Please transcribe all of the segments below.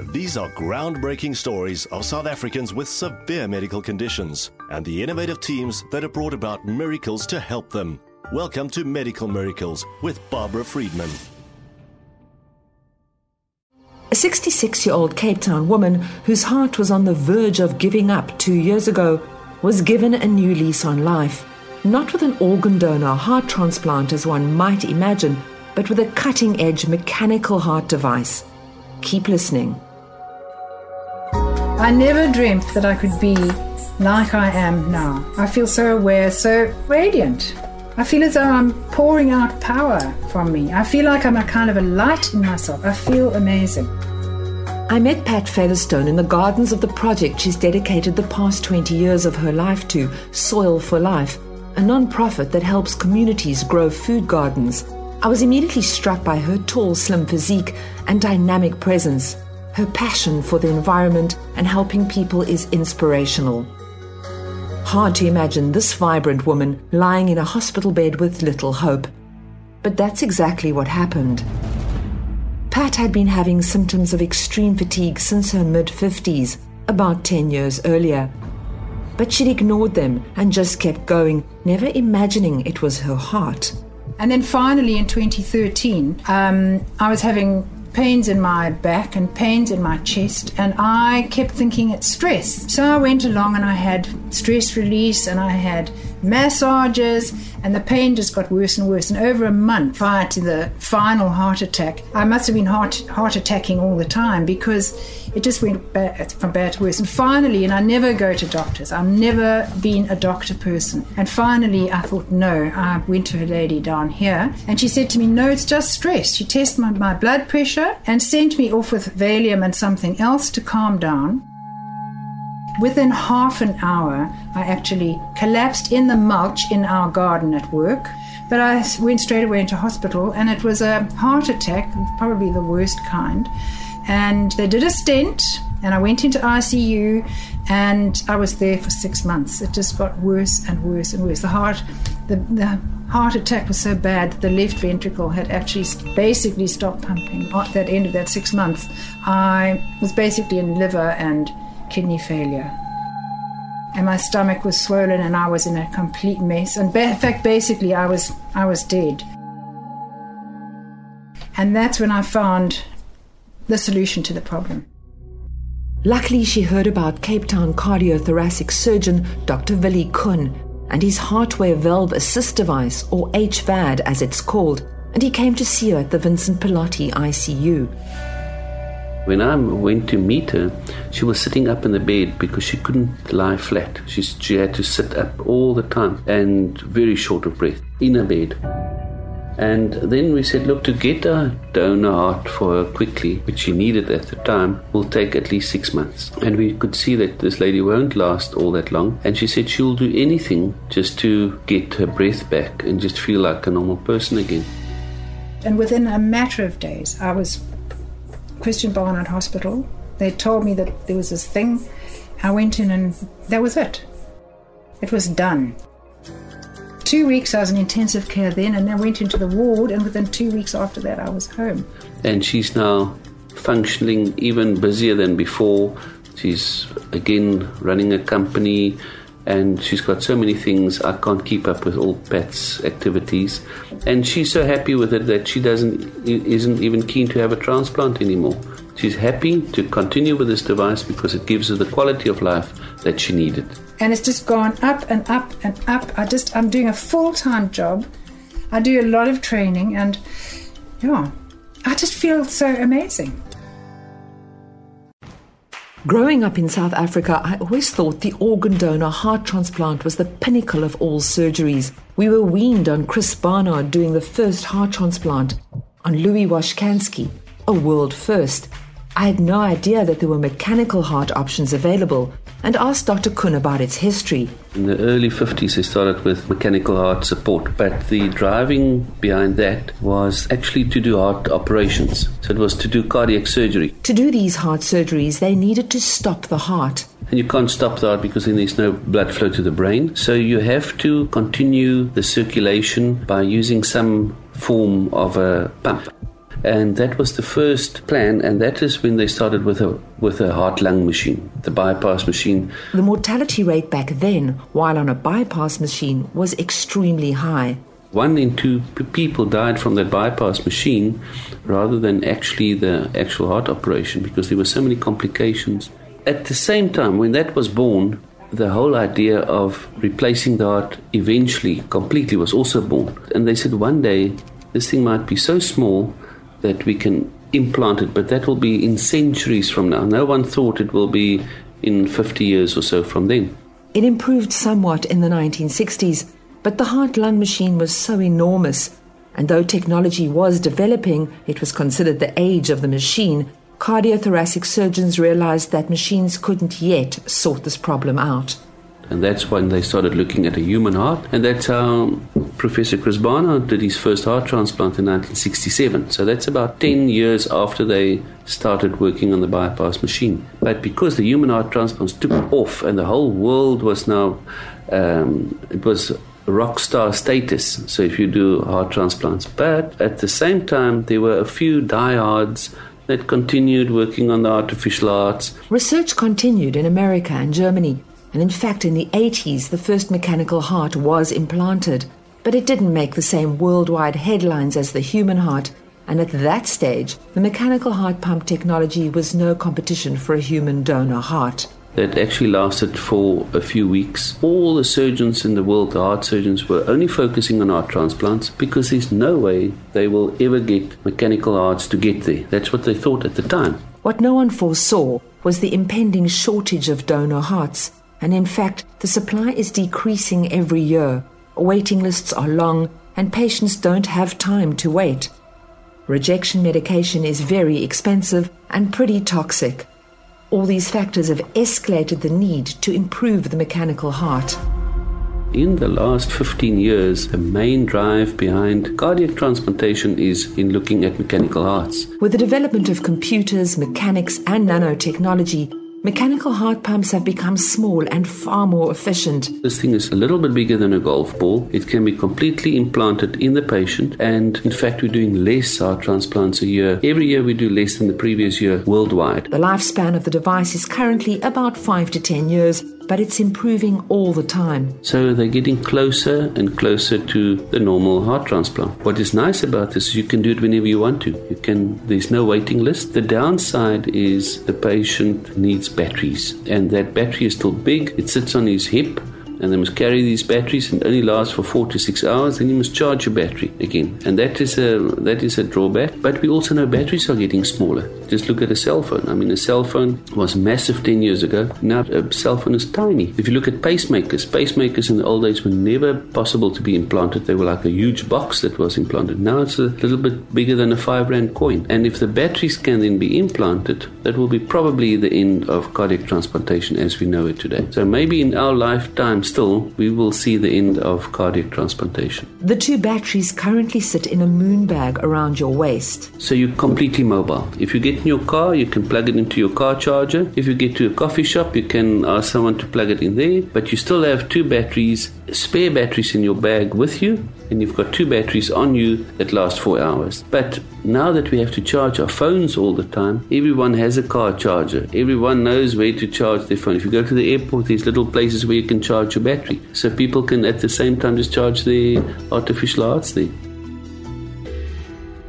These are groundbreaking stories of South Africans with severe medical conditions and the innovative teams that have brought about miracles to help them. Welcome to Medical Miracles with Barbara Friedman. A 66 year old Cape Town woman whose heart was on the verge of giving up two years ago was given a new lease on life. Not with an organ donor heart transplant as one might imagine, but with a cutting edge mechanical heart device. Keep listening. I never dreamt that I could be like I am now. I feel so aware, so radiant. I feel as though I'm pouring out power from me. I feel like I'm a kind of a light in myself. I feel amazing. I met Pat Featherstone in the gardens of the project she's dedicated the past 20 years of her life to, Soil for Life, a non-profit that helps communities grow food gardens. I was immediately struck by her tall, slim physique and dynamic presence. Her passion for the environment and helping people is inspirational. Hard to imagine this vibrant woman lying in a hospital bed with little hope. But that's exactly what happened. Pat had been having symptoms of extreme fatigue since her mid 50s, about 10 years earlier. But she'd ignored them and just kept going, never imagining it was her heart. And then finally in 2013, um, I was having pains in my back and pains in my chest, and I kept thinking it's stress. So I went along and I had stress release and I had massages, and the pain just got worse and worse. And over a month prior to the final heart attack, I must have been heart, heart attacking all the time because it just went bad, from bad to worse. And finally, and I never go to doctors, I've never been a doctor person. And finally, I thought, no, I went to a lady down here, and she said to me, no, it's just stress. She tested my, my blood pressure and sent me off with Valium and something else to calm down. Within half an hour, I actually collapsed in the mulch in our garden at work. But I went straight away into hospital, and it was a heart attack, probably the worst kind. And they did a stent, and I went into ICU, and I was there for six months. It just got worse and worse and worse. The heart, the, the heart attack was so bad that the left ventricle had actually basically stopped pumping at that end of that six months. I was basically in liver and kidney failure. And my stomach was swollen and I was in a complete mess. And in fact, basically, I was, I was dead. And that's when I found the solution to the problem. Luckily, she heard about Cape Town cardiothoracic surgeon Dr. Willie Koen and his HeartWare valve assist device, or HVAD as it's called, and he came to see her at the Vincent Pallotti ICU. When I went to meet her, she was sitting up in the bed because she couldn't lie flat. She, she had to sit up all the time and very short of breath in a bed. And then we said, look, to get a donor heart for her quickly, which she needed at the time, will take at least six months. And we could see that this lady won't last all that long. And she said she'll do anything just to get her breath back and just feel like a normal person again. And within a matter of days, I was Christiaan Barnard Hospital. They told me that there was this thing. I went in and that was it. It was done. Two weeks I was in intensive care then, and then went into the ward, and within two weeks after that, I was home. And she's now functioning even busier than before. She's again running a company, and she's got so many things. I can't keep up with all Pat's activities, and she's so happy with it that she doesn't isn't even keen to have a transplant anymore. She's happy to continue with this device because it gives her the quality of life that she needed. And it's just gone up and up and up. I just I'm doing a full time job. I do a lot of training, and yeah, I just feel so amazing. Growing up in South Africa, I always thought the organ donor heart transplant was the pinnacle of all surgeries. We were weaned on Chris Barnard doing the first heart transplant, on Louis Washkansky, a world first. I had no idea that there were mechanical heart options available and asked Dr. Koen about its history. In the early 50s, they started with mechanical heart support, but the driving behind that was actually to do heart operations. So it was to do cardiac surgery. To do these heart surgeries, they needed to stop the heart. And you can't stop the heart because then there's no blood flow to the brain. So you have to continue the circulation by using some form of a pump. And that was the first plan, and that is when they started with a with a heart lung machine, the bypass machine. The mortality rate back then, while on a bypass machine, was extremely high. One in two p- people died from that bypass machine rather than actually the actual heart operation because there were so many complications. At the same time, when that was born, the whole idea of replacing the heart eventually completely was also born. And they said one day this thing might be so small that we can implant it, but that will be in centuries from now. No one thought it will be in 50 years or so from then. It improved somewhat in the 1960s, but the heart lung machine was so enormous. And though technology was developing, it was considered the age of the machine. Cardiothoracic surgeons realized that machines couldn't yet sort this problem out. And that's when they started looking at a human heart. And that's how Professor Chris Barnard did his first heart transplant in 1967. So that's about 10 years after they started working on the bypass machine. But because the human heart transplants took off and the whole world was now, um, it was rock star status. So if you do heart transplants. But at the same time, there were a few diehards that continued working on the artificial hearts. Research continued in America and Germany, and in fact, in the 80s, the first mechanical heart was implanted. But it didn't make the same worldwide headlines as the human heart, and at that stage, the mechanical heart pump technology was no competition for a human donor heart. That actually lasted for a few weeks. All the surgeons in the world, the heart surgeons, were only focusing on heart transplants because there's no way they will ever get mechanical hearts to get there. That's what they thought at the time. What no one foresaw was the impending shortage of donor hearts, and in fact, the supply is decreasing every year. Waiting lists are long, and patients don't have time to wait. Rejection medication is very expensive and pretty toxic. All these factors have escalated the need to improve the mechanical heart. In the last 15 years, the main drive behind cardiac transplantation is in looking at mechanical hearts. With the development of computers, mechanics, and nanotechnology, mechanical heart pumps have become small and far more efficient. This thing is a little bit bigger than a golf ball. It can be completely implanted in the patient, and in fact, we're doing less heart transplants a year. Every year, we do less than the previous year worldwide. The lifespan of the device is currently about 5 to 10 years, but it's improving all the time. So they're getting closer and closer to the normal heart transplant. What is nice about this is you can do it whenever you want to. You can there's no waiting list. The downside is the patient needs batteries and that battery is still big. It sits on his hip and they must carry these batteries and only last for four to six hours. Then you must charge your battery again, and that is a that is a drawback. But we also know batteries are getting smaller. Just look at a cell phone. I mean, a cell phone was massive ten years ago. Now a cell phone is tiny. If you look at pacemakers, pacemakers in the old days were never possible to be implanted. They were like a huge box that was implanted. Now it's a little bit bigger than a five rand coin. And if the batteries can then be implanted, that will be probably the end of cardiac transplantation as we know it today. So maybe in our lifetime still, we will see the end of cardiac transplantation. The two batteries currently sit in a moon bag around your waist. So you're completely mobile. If you get in your car, you can plug it into your car charger. If you get to a coffee shop, you can ask someone to plug it in there. But you still have two batteries, spare batteries in your bag with you, and you've got two batteries on you that last four hours. But now that we have to charge our phones all the time, everyone has a car charger. Everyone knows where to charge their phone. If you go to the airport, there's little places where you can charge your battery. So people can at the same time discharge charge their artificial hearts there.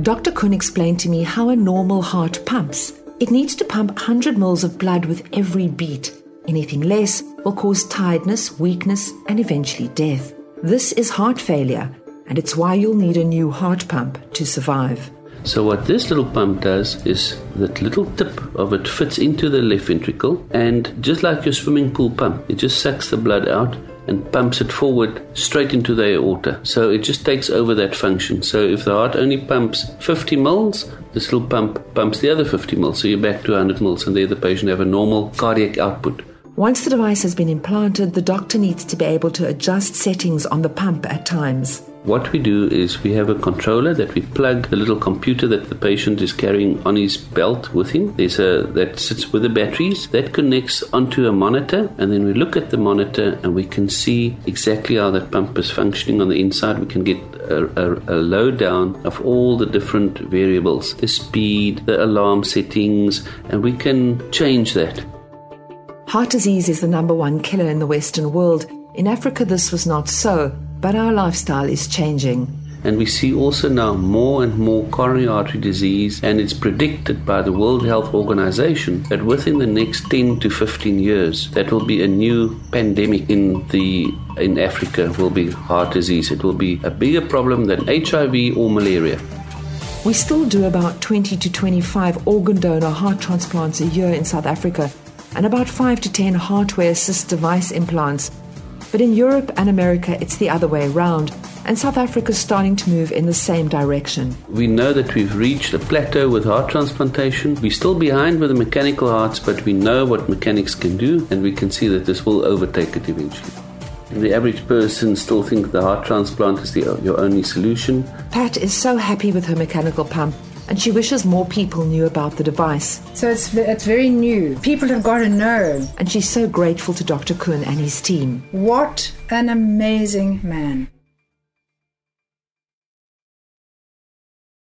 Dr. Koen explained to me how a normal heart pumps. It needs to pump 100 mils of blood with every beat. Anything less will cause tiredness, weakness, and eventually death. This is heart failure, and it's why you'll need a new heart pump to survive. So what this little pump does is that little tip of it fits into the left ventricle and just like your swimming pool pump, it just sucks the blood out and pumps it forward straight into the aorta. So it just takes over that function. So if the heart only pumps 50 mils, this little pump pumps the other 50 mils. So you're back to 100 mils and there the patient have a normal cardiac output. Once the device has been implanted, the doctor needs to be able to adjust settings on the pump at times. What we do is we have a controller that we plug the little computer that the patient is carrying on his belt with him. There's a that sits with the batteries that connects onto a monitor, and then we look at the monitor and we can see exactly how that pump is functioning on the inside. We can get a, a, a lowdown of all the different variables, the speed, the alarm settings, and we can change that. Heart disease is the number one killer in the Western world. In Africa, this was not so, but our lifestyle is changing. And we see also now more and more coronary artery disease, and it's predicted by the World Health Organization that within the next 10 to 15 years, that will be a new pandemic in the in Africa. Will be heart disease. It will be a bigger problem than HIV or malaria. We still do about 20 to 25 organ donor heart transplants a year in South Africa, and about 5 to 10 HeartWare assist device implants. But in Europe and America, it's the other way around, and South Africa's starting to move in the same direction. We know that we've reached a plateau with heart transplantation. We're still behind with the mechanical hearts, but we know what mechanics can do, and we can see that this will overtake it eventually. The average person still thinks the heart transplant is the, your only solution. Pat is so happy with her mechanical pump and she wishes more people knew about the device. So it's, it's very new. People have got to know. And she's so grateful to Dr. Koen and his team. What an amazing man.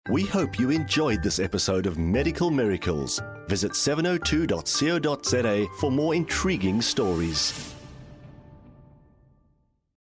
We hope you enjoyed this episode of Medical Miracles. Visit 702.co.za for more intriguing stories.